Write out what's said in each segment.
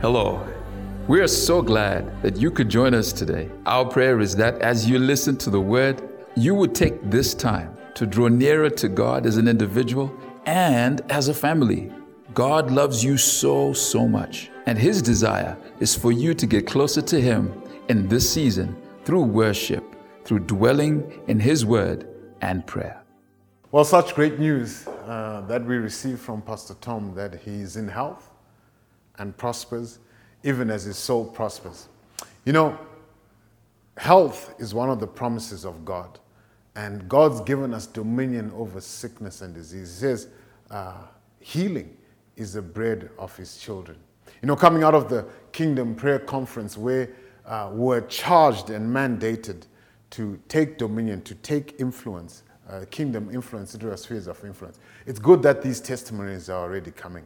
Hello. We are so glad that you could join us today. Our prayer is that as you listen to the word, you would take this time to draw nearer to God as an individual and as a family. God loves you so, so much, and His desire is for you to get closer to Him in this season through worship, through dwelling in His word and prayer. Well, such great news uh, that we received from Pastor Tom that he is in health and prospers, even as his soul prospers. You know, health is one of the promises of God, and God's given us dominion over sickness and disease. He says, uh, healing is the bread of his children. You know, coming out of the Kingdom Prayer Conference, where uh, we're charged and mandated to take dominion, to take influence, uh, kingdom influence into our spheres of influence. It's good that these testimonies are already coming.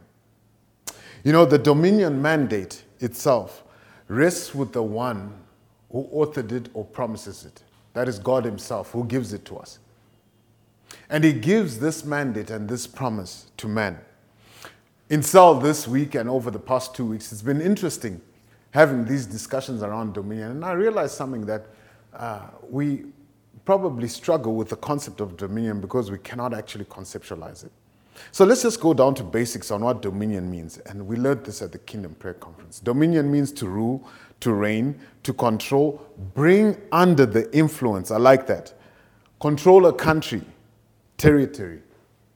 You know, the dominion mandate itself rests with the one who authored it or promises it. That is God Himself who gives it to us. And He gives this mandate and this promise to man. In Cell this week and over the past two weeks, it's been interesting having these discussions around dominion. And I realized something that uh, we probably struggle with the concept of dominion because we cannot actually conceptualize it. So let's just go down to basics on what dominion means. And we learned this at the Kingdom Prayer Conference. Dominion means to rule, to reign, to control, bring under the influence. I like that. Control a country, territory,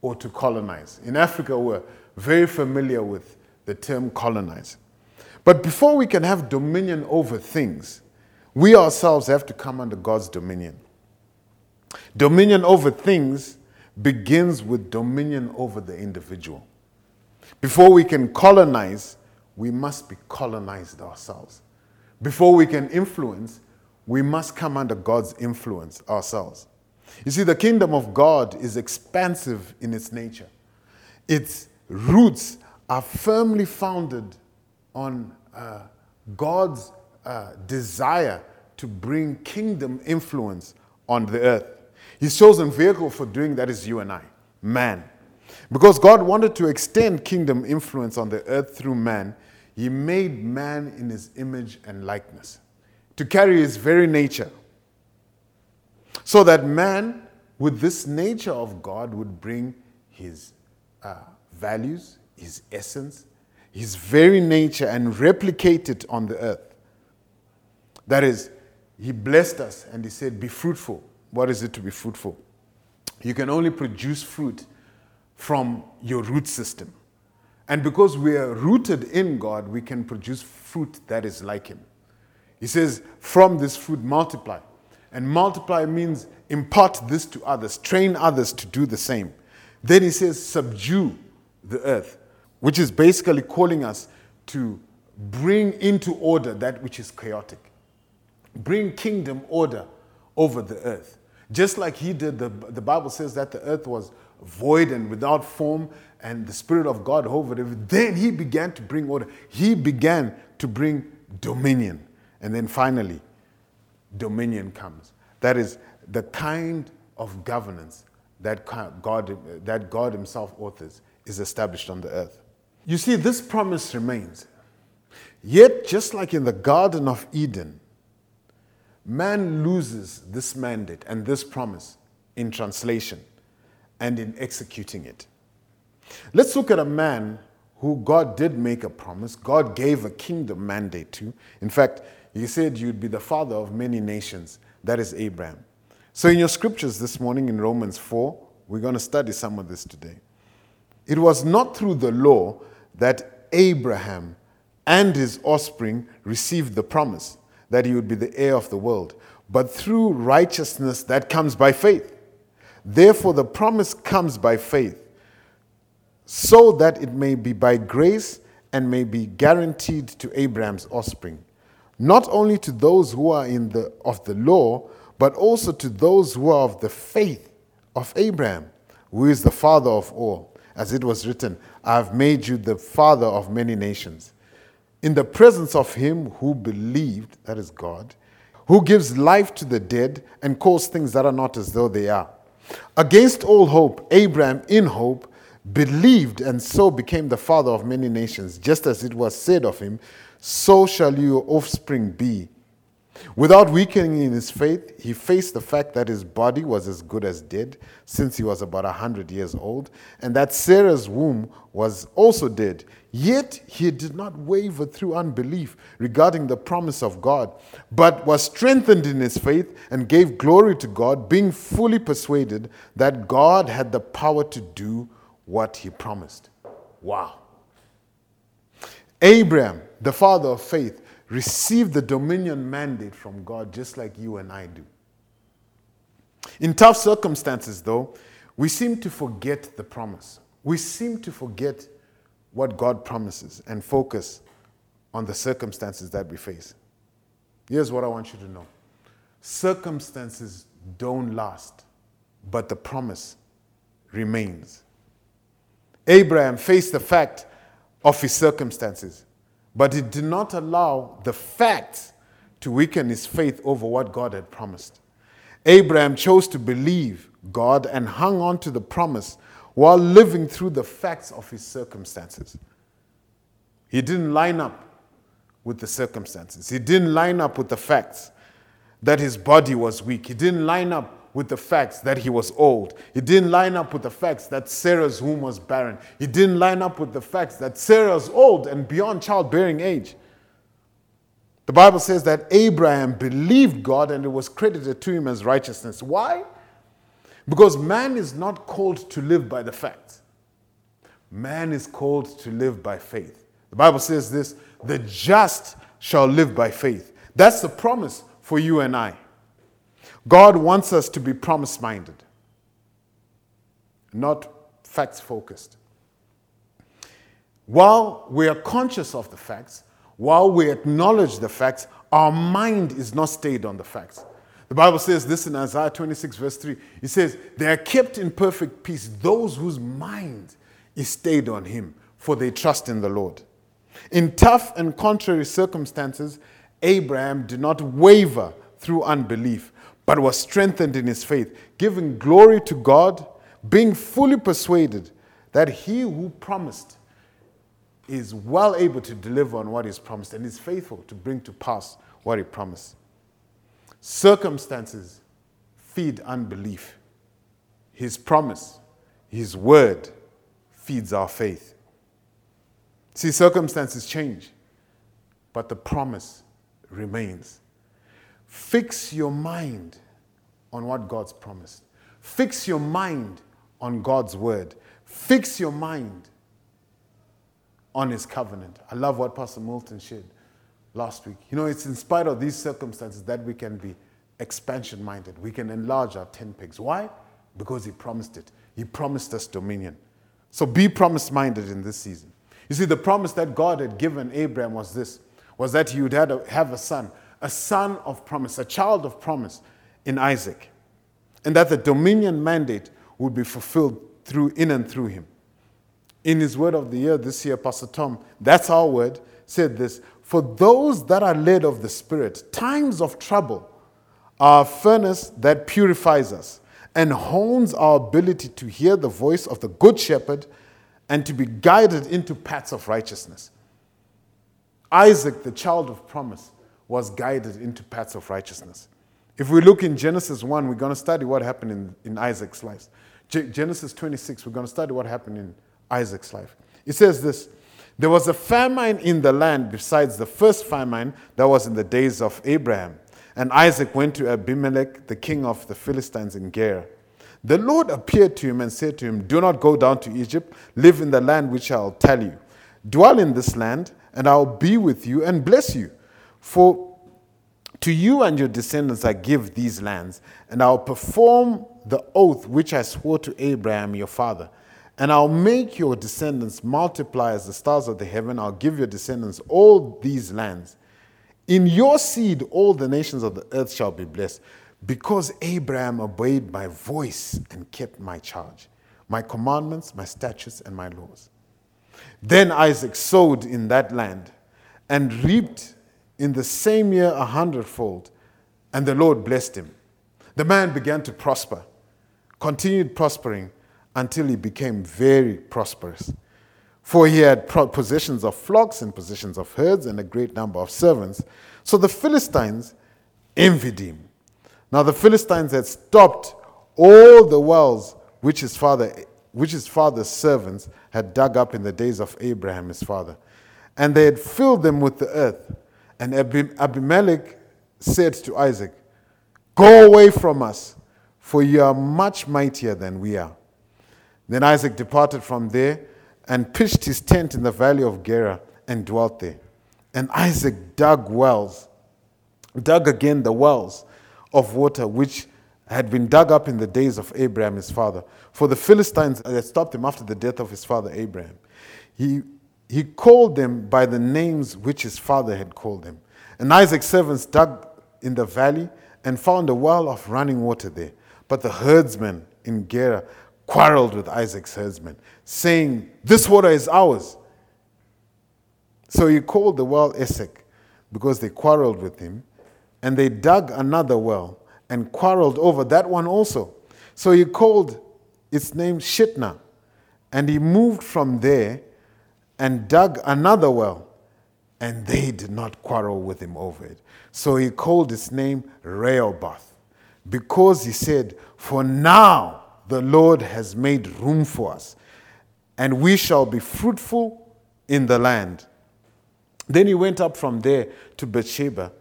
or to colonize. In Africa, we're very familiar with the term colonize. But before we can have dominion over things, we ourselves have to come under God's dominion. Dominion over things begins with dominion over the individual. Before we can colonize, we must be colonized ourselves. Before we can influence, we must come under God's influence ourselves. You see, the kingdom of God is expansive in its nature. Its roots are firmly founded on uh, God's uh, desire to bring kingdom influence on the earth. His chosen vehicle for doing that is you and I, man. Because God wanted to extend kingdom influence on the earth through man, He made man in His image and likeness to carry His very nature. So that man, with this nature of God, would bring His uh, values, His essence, His very nature, and replicate it on the earth. That is, He blessed us and He said, Be fruitful what is it to be fruitful? You can only produce fruit from your root system. And because we are rooted in God, we can produce fruit that is like Him. He says, From this fruit, multiply. And multiply means impart this to others, train others to do the same. Then He says, Subdue the earth, which is basically calling us to bring into order that which is chaotic, bring kingdom order over the earth. Just like he did, the, the Bible says that the earth was void and without form, and the Spirit of God hovered. Then he began to bring order. He began to bring dominion. And then finally, dominion comes. That is the kind of governance that God, that God Himself authors is established on the earth. You see, this promise remains. Yet, just like in the Garden of Eden, Man loses this mandate and this promise in translation and in executing it. Let's look at a man who God did make a promise, God gave a kingdom mandate to. In fact, he said you'd be the father of many nations. That is Abraham. So, in your scriptures this morning in Romans 4, we're going to study some of this today. It was not through the law that Abraham and his offspring received the promise that he would be the heir of the world, but through righteousness that comes by faith. Therefore, the promise comes by faith, so that it may be by grace and may be guaranteed to Abraham's offspring, not only to those who are in the, of the law, but also to those who are of the faith of Abraham, who is the father of all. As it was written, I have made you the father of many nations in the presence of him who believed, that is God, who gives life to the dead and calls things that are not as though they are. Against all hope, Abraham, in hope, believed and so became the father of many nations, just as it was said of him, so shall your offspring be. Without weakening in his faith, he faced the fact that his body was as good as dead since he was about a 100 years old, and that Sarah's womb was also dead. Yet he did not waver through unbelief regarding the promise of God, but was strengthened in his faith and gave glory to God, being fully persuaded that God had the power to do what he promised. Wow. Abraham, the father of faith, received the dominion mandate from God just like you and I do. In tough circumstances, though, we seem to forget the promise. We seem to forget what God promises and focus on the circumstances that we face. Here's what I want you to know circumstances don't last, but the promise remains. Abraham faced the fact of his circumstances. But it did not allow the facts to weaken his faith over what God had promised. Abraham chose to believe God and hung on to the promise while living through the facts of his circumstances. He didn't line up with the circumstances, he didn't line up with the facts that his body was weak, he didn't line up with the facts that he was old. He didn't line up with the facts that Sarah's womb was barren. He didn't line up with the facts that Sarah's old and beyond childbearing age. The Bible says that Abraham believed God and it was credited to him as righteousness. Why? Because man is not called to live by the facts, man is called to live by faith. The Bible says this the just shall live by faith. That's the promise for you and I. God wants us to be promise minded, not facts focused. While we are conscious of the facts, while we acknowledge the facts, our mind is not stayed on the facts. The Bible says this in Isaiah 26, verse 3. It says, They are kept in perfect peace, those whose mind is stayed on Him, for they trust in the Lord. In tough and contrary circumstances, Abraham did not waver through unbelief, but was strengthened in his faith, giving glory to God, being fully persuaded that he who promised is well able to deliver on what he's promised and is faithful to bring to pass what he promised. Circumstances feed unbelief. His promise, his word feeds our faith. See, circumstances change, but the promise remains. Fix your mind on what God's promised. Fix your mind on God's word. Fix your mind on his covenant. I love what Pastor Milton shared last week. You know, it's in spite of these circumstances that we can be expansion minded. We can enlarge our tent pegs. Why? Because he promised it. He promised us dominion. So be promise minded in this season. You see, the promise that God had given Abraham was this was that he would have a son a son of promise, a child of promise in Isaac, and that the dominion mandate would be fulfilled through in and through him. In his word of the year this year, Pastor Tom, that's our word, said this For those that are led of the Spirit, times of trouble are a furnace that purifies us and hones our ability to hear the voice of the Good Shepherd and to be guided into paths of righteousness. Isaac, the child of promise, was guided into paths of righteousness. If we look in Genesis 1, we're going to study what happened in, in Isaac's life. G- Genesis 26, we're going to study what happened in Isaac's life. It says this There was a famine in the land besides the first famine that was in the days of Abraham. And Isaac went to Abimelech, the king of the Philistines in Gerar. The Lord appeared to him and said to him, Do not go down to Egypt, live in the land which I'll tell you. Dwell in this land, and I'll be with you and bless you. For to you and your descendants I give these lands, and I'll perform the oath which I swore to Abraham your father. And I'll make your descendants multiply as the stars of the heaven. I'll give your descendants all these lands. In your seed, all the nations of the earth shall be blessed, because Abraham obeyed my voice and kept my charge, my commandments, my statutes, and my laws. Then Isaac sowed in that land and reaped in the same year a hundredfold, and the Lord blessed him. The man began to prosper, continued prospering until he became very prosperous. For he had possessions of flocks and possessions of herds and a great number of servants. So the Philistines envied him. Now the Philistines had stopped all the wells which his father which his father's servants had dug up in the days of Abraham his father. And they had filled them with the earth. And Abimelech said to Isaac, Go away from us, for you are much mightier than we are. Then Isaac departed from there and pitched his tent in the valley of Gerar and dwelt there. And Isaac dug wells, dug again the wells of water which had been dug up in the days of Abraham his father. For the Philistines had stopped him after the death of his father Abraham. He, he called them by the names which his father had called them. And Isaac's servants dug in the valley and found a well of running water there. But the herdsmen in Gerar quarreled with Isaac's herdsmen, saying, This water is ours. So he called the well Esek because they quarreled with him, and they dug another well and quarreled over that one also. So he called its name Shitna, and he moved from there and dug another well, and they did not quarrel with him over it. So he called its name Rehoboth, because he said, For now the Lord has made room for us, and we shall be fruitful in the land. Then he went up from there to Beersheba,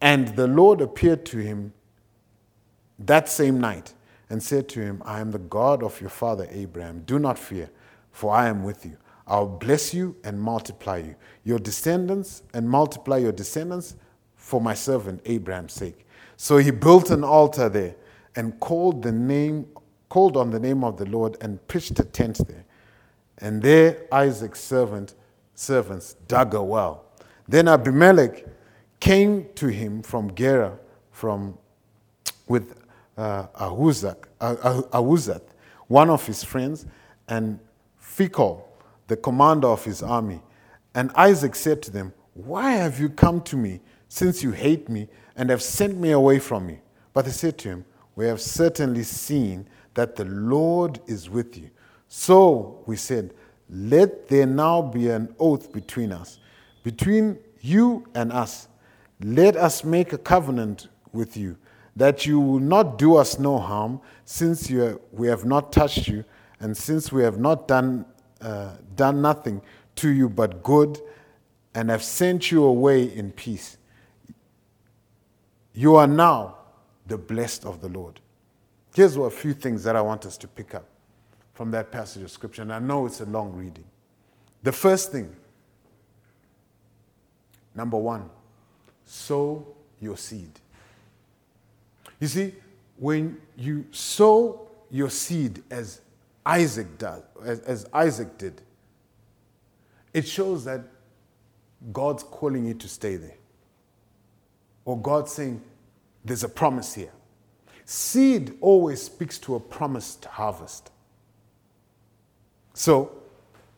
and the Lord appeared to him that same night and said to him, I am the God of your father Abraham. Do not fear, for I am with you. I'll bless you and multiply you, your descendants, and multiply your descendants for my servant Abraham's sake. So he built an altar there and called the name called on the name of the Lord and pitched a tent there. And there Isaac's servant servants dug a well. Then Abimelech came to him from Gerar from with uh, Ahuzak, Ahuzath, one of his friends, and Phicol, the commander of his army. And Isaac said to them, Why have you come to me, since you hate me and have sent me away from me? But they said to him, We have certainly seen that the Lord is with you. So we said, Let there now be an oath between us, between you and us. Let us make a covenant with you that you will not do us no harm, since you, we have not touched you, and since we have not done, uh, done nothing to you but good, and have sent you away in peace. You are now the blessed of the Lord. Here's a few things that I want us to pick up from that passage of Scripture, and I know it's a long reading. The first thing, number one, sow your seed. You see, when you sow your seed as Isaac does, as, as Isaac did, it shows that God's calling you to stay there. Or God's saying, there's a promise here. Seed always speaks to a promised harvest. So,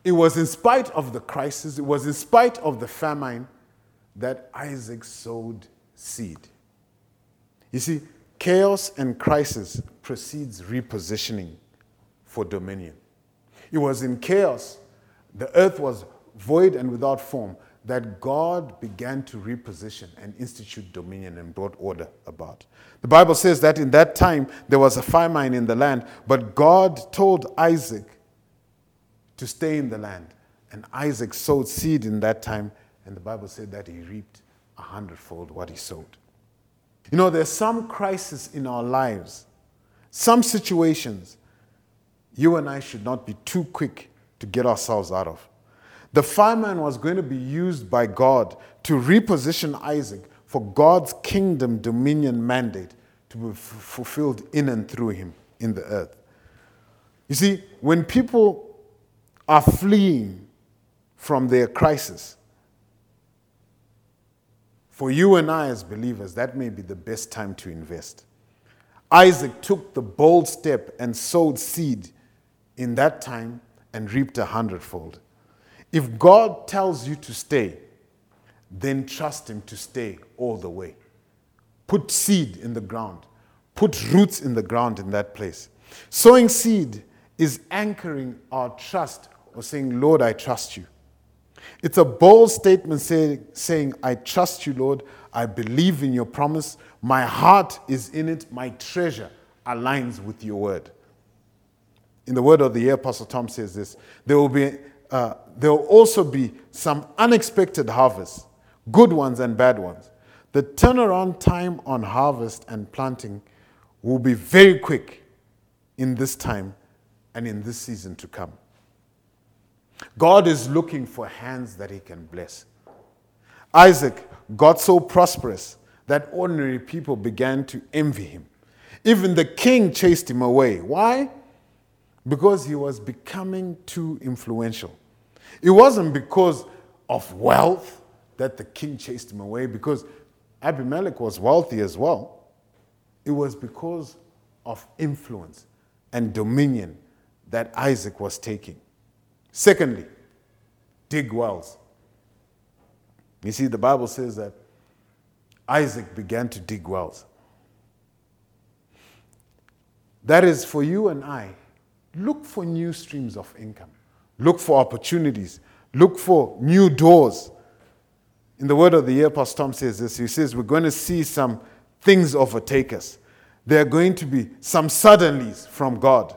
it was in spite of the crisis, it was in spite of the famine that Isaac sowed seed. You see, Chaos and crisis precedes repositioning for dominion. It was in chaos, the earth was void and without form, that God began to reposition and institute dominion and brought order about. The Bible says that in that time there was a famine in the land, but God told Isaac to stay in the land. And Isaac sowed seed in that time, and the Bible said that he reaped a hundredfold what he sowed. You know, there's some crisis in our lives, some situations you and I should not be too quick to get ourselves out of. The fireman was going to be used by God to reposition Isaac for God's kingdom dominion mandate to be f- fulfilled in and through him in the earth. You see, when people are fleeing from their crisis, for you and I, as believers, that may be the best time to invest. Isaac took the bold step and sowed seed in that time and reaped a hundredfold. If God tells you to stay, then trust Him to stay all the way. Put seed in the ground, put roots in the ground in that place. Sowing seed is anchoring our trust or saying, Lord, I trust you. It's a bold statement say, saying, I trust you, Lord. I believe in your promise. My heart is in it. My treasure aligns with your word. In the word of the year, Apostle Tom says this there will, be, uh, there will also be some unexpected harvests, good ones and bad ones. The turnaround time on harvest and planting will be very quick in this time and in this season to come. God is looking for hands that he can bless. Isaac got so prosperous that ordinary people began to envy him. Even the king chased him away. Why? Because he was becoming too influential. It wasn't because of wealth that the king chased him away, because Abimelech was wealthy as well. It was because of influence and dominion that Isaac was taking. Secondly, dig wells. You see, the Bible says that Isaac began to dig wells. That is for you and I. Look for new streams of income. Look for opportunities. Look for new doors. In the word of the year, Pastor Tom says this. He says, We're going to see some things overtake us. There are going to be some suddenlies from God.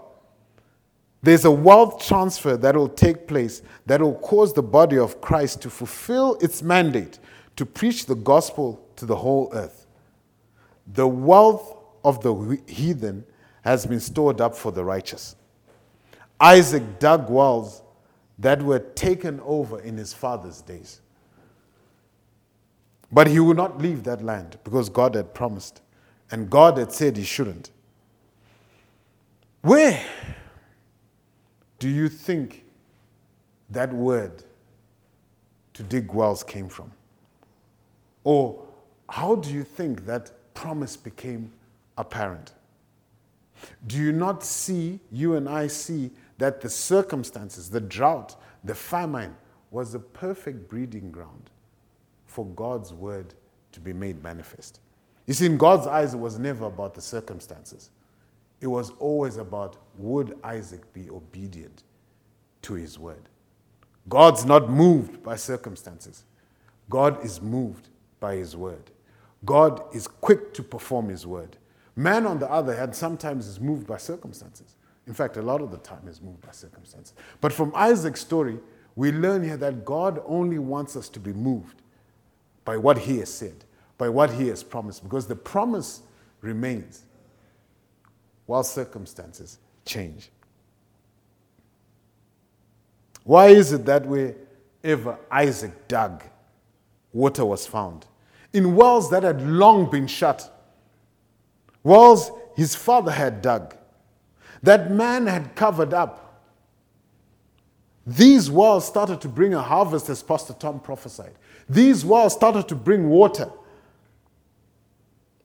There's a wealth transfer that will take place that will cause the body of Christ to fulfill its mandate to preach the gospel to the whole earth. The wealth of the heathen has been stored up for the righteous. Isaac dug wells that were taken over in his father's days. But he would not leave that land because God had promised, and God had said he shouldn't. Where do you think that word to dig wells came from? Or how do you think that promise became apparent? Do you not see, you and I see, that the circumstances, the drought, the famine was a perfect breeding ground for God's word to be made manifest? You see, in God's eyes, it was never about the circumstances. It was always about would Isaac be obedient to his word? God's not moved by circumstances, God is moved by his word. God is quick to perform his word. Man, on the other hand, sometimes is moved by circumstances. In fact, a lot of the time is moved by circumstances. But from Isaac's story, we learn here that God only wants us to be moved by what he has said, by what he has promised, because the promise remains while circumstances change. Why is it that wherever Isaac dug, water was found? In wells that had long been shut, wells his father had dug, that man had covered up. These wells started to bring a harvest, as Pastor Tom prophesied. These wells started to bring water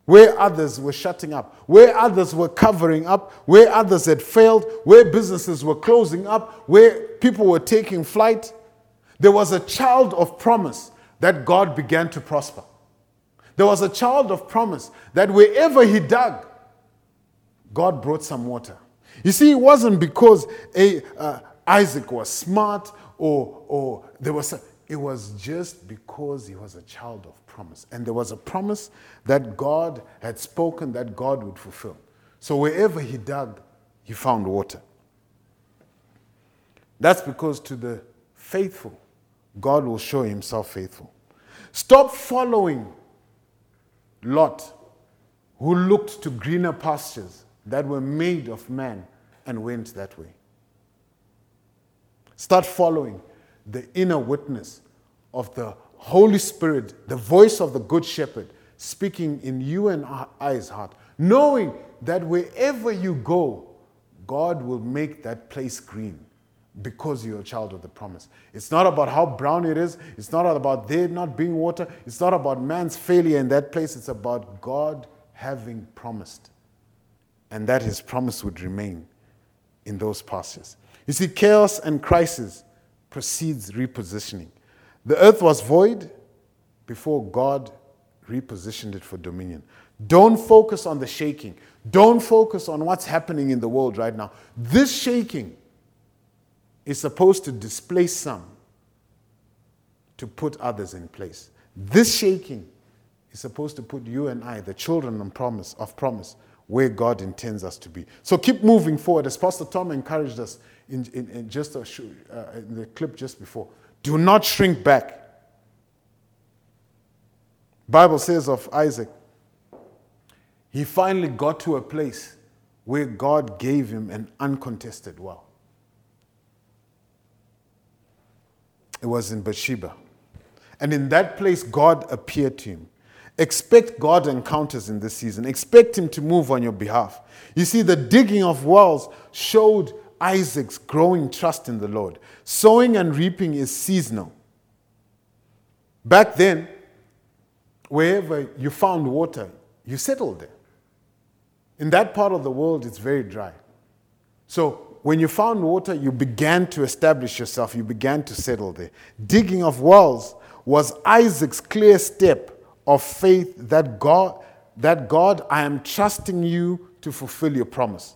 where others were shutting up, where others were covering up, where others had failed, where businesses were closing up, where people were taking flight. There was a child of promise that God began to prosper. There was a child of promise that wherever he dug, God brought some water. You see, it wasn't because a, uh, Isaac was smart or, or there was, a, it was just because he was a child of promise. And there was a promise that God had spoken that God would fulfill. So wherever he dug, he found water. That's because to the faithful, God will show himself faithful. Stop following Lot, who looked to greener pastures that were made of man and went that way. Start following the inner witness of the Holy Spirit, the voice of the Good Shepherd, speaking in you and I's heart, knowing that wherever you go, God will make that place green because you're a child of the promise. It's not about how brown it is. It's not about there not being water. It's not about man's failure in that place. It's about God having promised and that his promise would remain in those pastures. You see, chaos and crisis precedes repositioning. The earth was void before God repositioned it for dominion. Don't focus on the shaking. Don't focus on what's happening in the world right now. This shaking is supposed to displace some to put others in place. This shaking is supposed to put you and I, the children of promise, of promise, where God intends us to be. So keep moving forward, as Pastor Tom encouraged us in, in, in just a, uh, in the clip just before. Do not shrink back. Bible says of Isaac, he finally got to a place where God gave him an uncontested well. It was in Beersheba. And in that place, God appeared to him. Expect God encounters in this season. Expect Him to move on your behalf. You see, the digging of wells showed Isaac's growing trust in the Lord. Sowing and reaping is seasonal. Back then, wherever you found water, you settled there. In that part of the world, it's very dry. So when you found water, you began to establish yourself, you began to settle there. Digging of wells was Isaac's clear step of faith that God, that God, I am trusting you to fulfill your promise,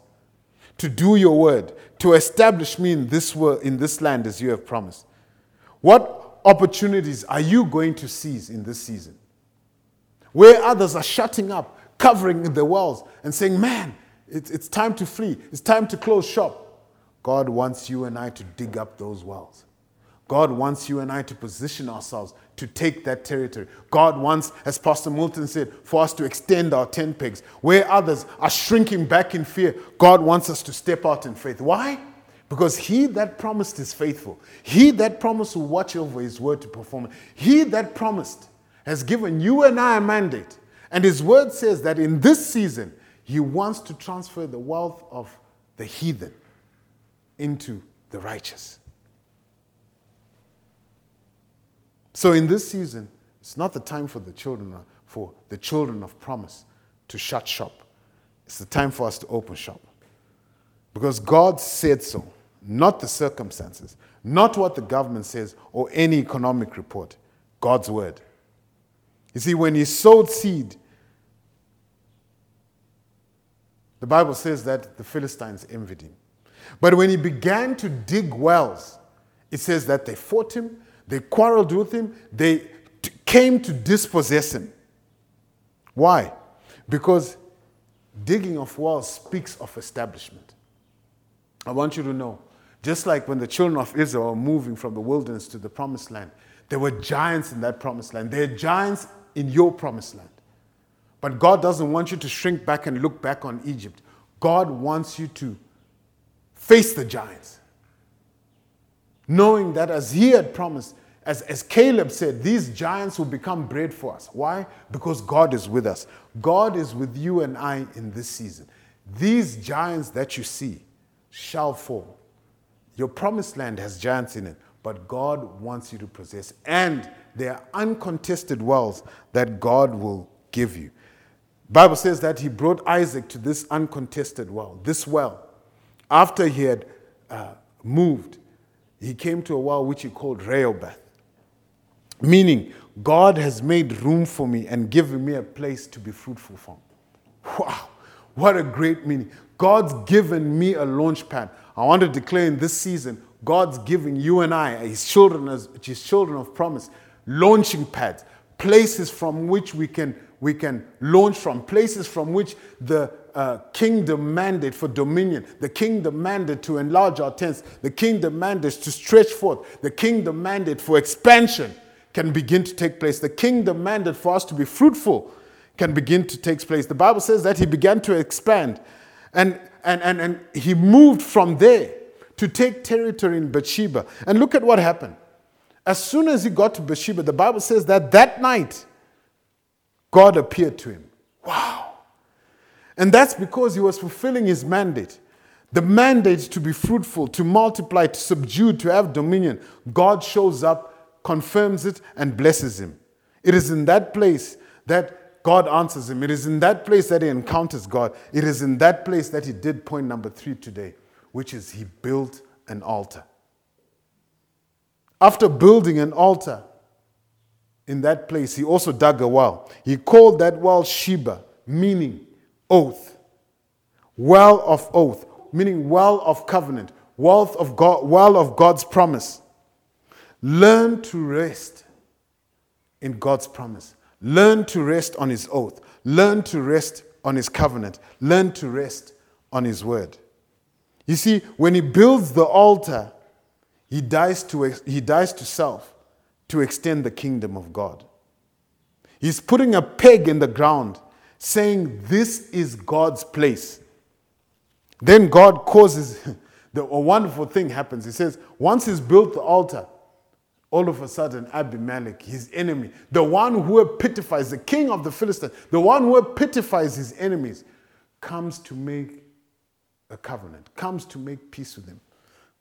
to do your word, to establish me in this world, in this land as you have promised. What opportunities are you going to seize in this season? Where others are shutting up, covering the walls, and saying, Man, it's, it's time to flee, it's time to close shop. God wants you and I to dig up those wells. God wants you and I to position ourselves to take that territory. God wants, as Pastor Milton said, for us to extend our tent pegs. Where others are shrinking back in fear, God wants us to step out in faith. Why? Because he that promised is faithful. He that promised will watch over his word to perform it. He that promised has given you and I a mandate. And his word says that in this season, he wants to transfer the wealth of the heathen into the righteous. So in this season, it's not the time for the children for the children of promise to shut shop. It's the time for us to open shop. Because God said so, not the circumstances, not what the government says or any economic report. God's word. You see, when he sowed seed, the Bible says that the Philistines envied him. But when he began to dig wells, it says that they fought him, they quarreled with him. They t- came to dispossess him. Why? Because digging of wells speaks of establishment. I want you to know, just like when the children of Israel were moving from the wilderness to the promised land, there were giants in that promised land. There are giants in your promised land. But God doesn't want you to shrink back and look back on Egypt. God wants you to face the giants, knowing that as He had promised, as, as Caleb said, these giants will become bread for us. Why? Because God is with us. God is with you and I in this season. These giants that you see shall fall. Your promised land has giants in it, but God wants you to possess. And there are uncontested wells that God will give you. Bible says that he brought Isaac to this uncontested well, this well. After he had uh, moved, he came to a well which he called Rehoboth. Meaning, God has made room for me and given me a place to be fruitful from. Wow, what a great meaning. God's given me a launch pad. I want to declare in this season, God's giving you and I, his children, his children of promise, launching pads, places from which we can, we can launch from, places from which the uh, kingdom mandate for dominion, the kingdom mandate to enlarge our tents, the kingdom mandate to stretch forth, the kingdom mandate for expansion can begin to take place. The kingdom mandate for us to be fruitful can begin to take place. The Bible says that he began to expand and, and, and, and he moved from there to take territory in Beersheba. And look at what happened. As soon as he got to Beersheba, the Bible says that that night, God appeared to him. Wow. And that's because he was fulfilling his mandate. The mandate to be fruitful, to multiply, to subdue, to have dominion. God shows up confirms it, and blesses him. It is in that place that God answers him. It is in that place that he encounters God. It is in that place that he did point number three today, which is he built an altar. After building an altar in that place, he also dug a well. He called that well Sheba, meaning oath. Well of oath, meaning well of covenant, wealth of God, well of God's promise. Learn to rest in God's promise. Learn to rest on His oath. Learn to rest on His covenant. Learn to rest on His word. You see, when He builds the altar, He dies to, he dies to self to extend the kingdom of God. He's putting a peg in the ground, saying, This is God's place. Then God causes the, a wonderful thing happens. He says, Once he's built the altar, all of a sudden Abimelech, his enemy, the one who epitophizes, the king of the Philistines, the one who epitophizes his enemies, comes to make a covenant, comes to make peace with him.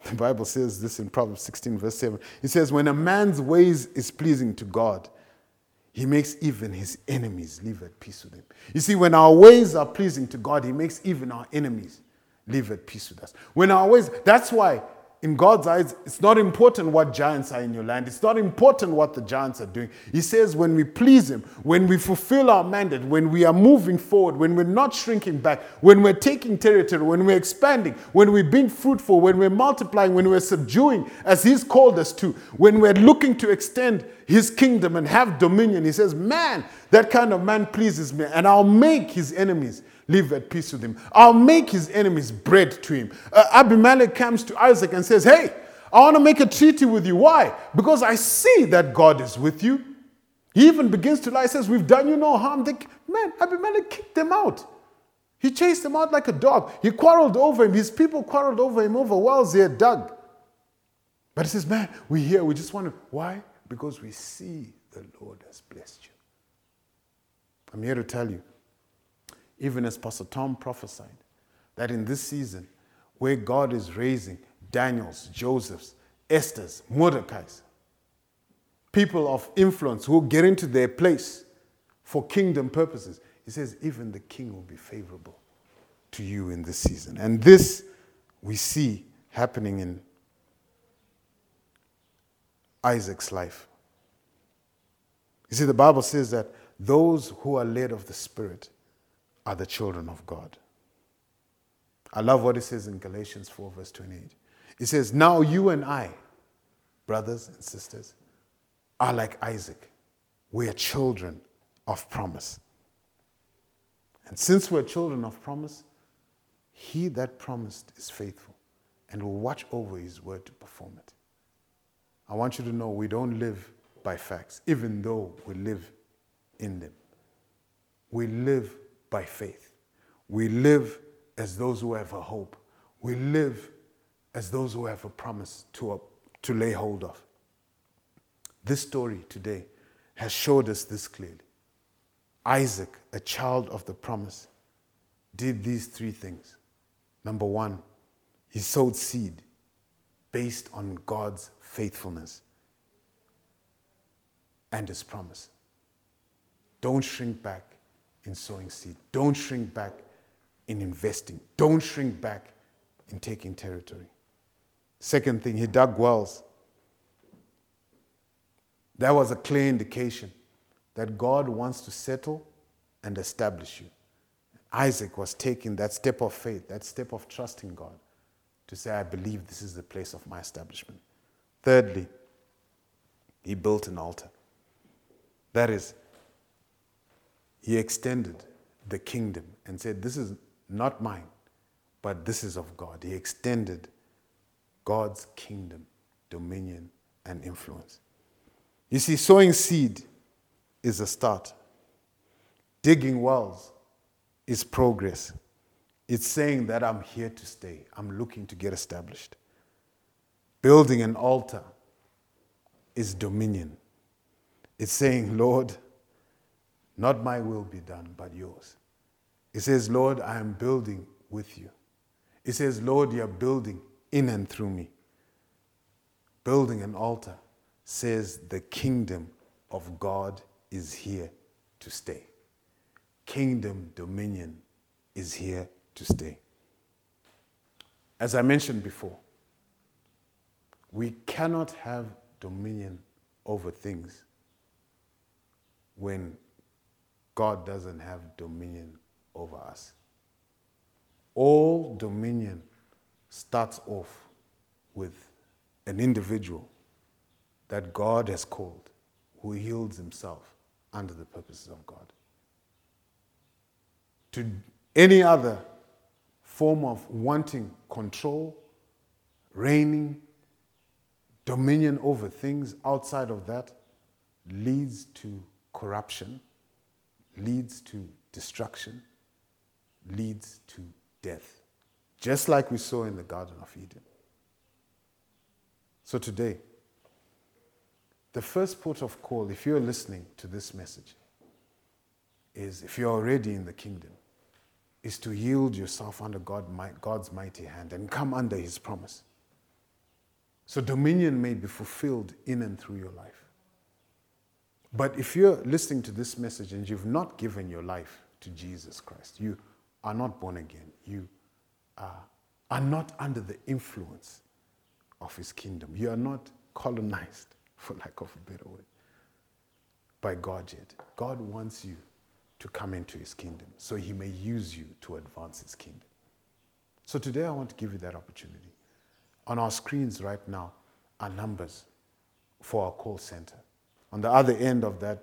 The Bible says this in Proverbs 16, verse 7. It says, When a man's ways is pleasing to God, he makes even his enemies live at peace with him. You see, when our ways are pleasing to God, he makes even our enemies live at peace with us. When our ways, that's why in God's eyes, it's not important what giants are in your land. It's not important what the giants are doing. He says, when we please Him, when we fulfill our mandate, when we are moving forward, when we're not shrinking back, when we're taking territory, when we're expanding, when we're being fruitful, when we're multiplying, when we're subduing as He's called us to, when we're looking to extend His kingdom and have dominion, He says, man, that kind of man pleases me, and I'll make His enemies live at peace with him. I'll make his enemies bread to him. Uh, Abimelech comes to Isaac and says, Hey, I want to make a treaty with you. Why? Because I see that God is with you. He even begins to lie, He says, We've done you no harm. They, man, Abimelech kicked them out. He chased them out like a dog. He quarreled over him. His people quarreled over him over wells they had dug. But he says, Man, we're here, we just want to. Why? Because we see the Lord has blessed you. I'm here to tell you even as Pastor Tom prophesied, that in this season, where God is raising Daniels, Josephs, Esther's, Mordecai's, people of influence who get into their place for kingdom purposes, he says, even the king will be favorable to you in this season. And this we see happening in Isaac's life. You see, the Bible says that those who are led of the Spirit, are the children of God. I love what it says in Galatians 4, verse 28. It says, Now you and I, brothers and sisters, are like Isaac. We are children of promise. And since we're children of promise, he that promised is faithful and will watch over his word to perform it. I want you to know we don't live by facts, even though we live in them. We live by faith. We live as those who have a hope. We live as those who have a promise to, uh, to lay hold of. This story today has showed us this clearly. Isaac, a child of the promise, did these three things. Number one, he sowed seed based on God's faithfulness and his promise. Don't shrink back in sowing seed. Don't shrink back in investing. Don't shrink back in taking territory. Second thing, he dug wells. That was a clear indication that God wants to settle and establish you. Isaac was taking that step of faith, that step of trusting God to say, I believe this is the place of my establishment. Thirdly, he built an altar. That is, he extended the kingdom and said, This is not mine, but this is of God. He extended God's kingdom, dominion, and influence. You see, sowing seed is a start, digging wells is progress. It's saying that I'm here to stay, I'm looking to get established. Building an altar is dominion. It's saying, Lord, not my will be done, but yours. It says, Lord, I am building with you. It says, Lord, you are building in and through me. Building an altar says the kingdom of God is here to stay. Kingdom dominion is here to stay. As I mentioned before, we cannot have dominion over things when God doesn't have dominion over us. All dominion starts off with an individual that God has called who yields himself under the purposes of God. To any other form of wanting control, reigning, dominion over things outside of that leads to corruption, leads to destruction, leads to death, just like we saw in the Garden of Eden. So today, the first port of call, if you're listening to this message, is if you're already in the kingdom, is to yield yourself under God, God's mighty hand and come under his promise. So dominion may be fulfilled in and through your life. But if you're listening to this message and you've not given your life to Jesus Christ, you are not born again, you are, are not under the influence of his kingdom, you are not colonized, for lack of a better word, by God yet. God wants you to come into his kingdom so he may use you to advance his kingdom. So today I want to give you that opportunity. On our screens right now are numbers for our call center. On the other end of that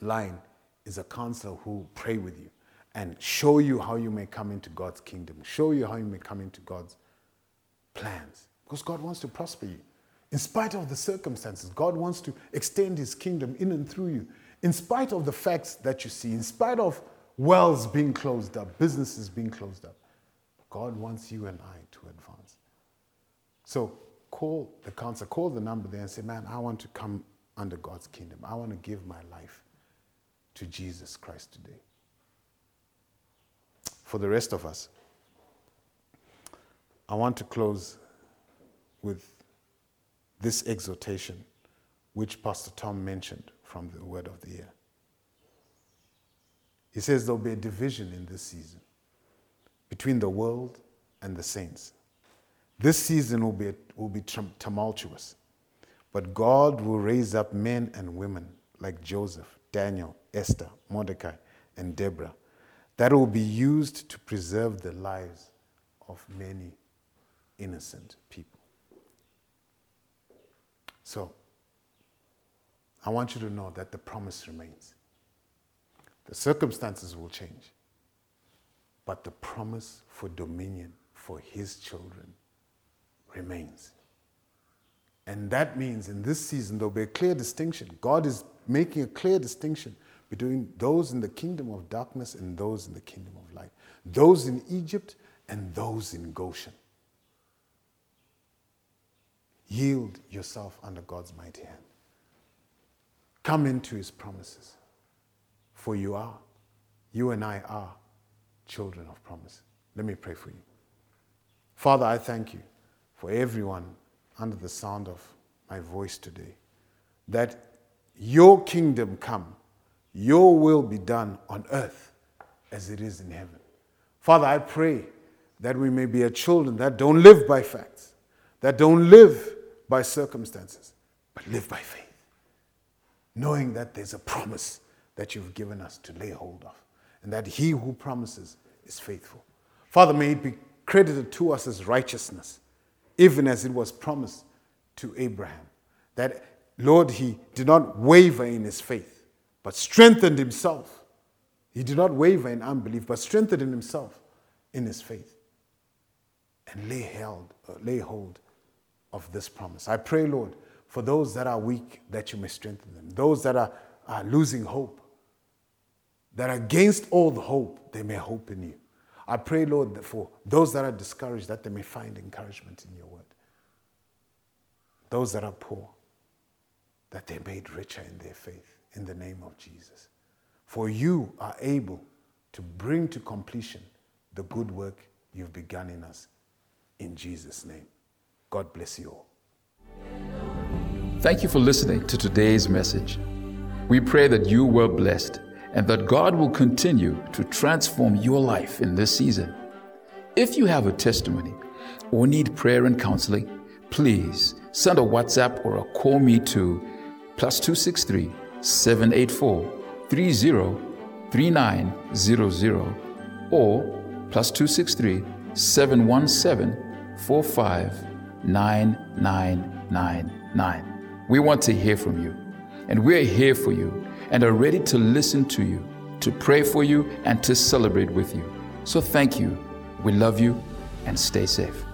line is a counselor who will pray with you and show you how you may come into God's kingdom, show you how you may come into God's plans. Because God wants to prosper you. In spite of the circumstances, God wants to extend his kingdom in and through you. In spite of the facts that you see, in spite of wells being closed up, businesses being closed up, God wants you and I to advance. So call the counselor, call the number there and say, Man, I want to come under God's kingdom. I want to give my life to Jesus Christ today. For the rest of us, I want to close with this exhortation, which Pastor Tom mentioned from the word of the year. He says there'll be a division in this season between the world and the saints. This season will be, will be tumultuous, but God will raise up men and women like Joseph, Daniel, Esther, Mordecai, and Deborah that will be used to preserve the lives of many innocent people. So, I want you to know that the promise remains. The circumstances will change, but the promise for dominion for his children remains. And that means in this season, there'll be a clear distinction. God is making a clear distinction between those in the kingdom of darkness and those in the kingdom of light, those in Egypt and those in Goshen. Yield yourself under God's mighty hand. Come into his promises. For you are, you and I are children of promise. Let me pray for you. Father, I thank you for everyone under the sound of my voice today that your kingdom come, your will be done on earth as it is in heaven. Father, I pray that we may be a children that don't live by facts, that don't live by circumstances, but live by faith, knowing that there's a promise that you've given us to lay hold of, and that he who promises is faithful. Father, may it be credited to us as righteousness, even as it was promised to Abraham, that, Lord, he did not waver in his faith, but strengthened himself. He did not waver in unbelief, but strengthened himself in his faith and lay, held, uh, lay hold of this promise. I pray, Lord, for those that are weak, that you may strengthen them. Those that are, are losing hope, that against all the hope, they may hope in you. I pray, Lord, for those that are discouraged, that they may find encouragement in your word. Those that are poor, that they're made richer in their faith in the name of Jesus. For you are able to bring to completion the good work you've begun in us. In Jesus' name. God bless you all. Thank you for listening to today's message. We pray that you were blessed and that God will continue to transform your life in this season. If you have a testimony or need prayer and counseling, please send a WhatsApp or a call me to plus 263 784 30 3900 or plus 263 717 459999. We want to hear from you, and we're here for you and are ready to listen to you, to pray for you, and to celebrate with you. So thank you. We love you and stay safe.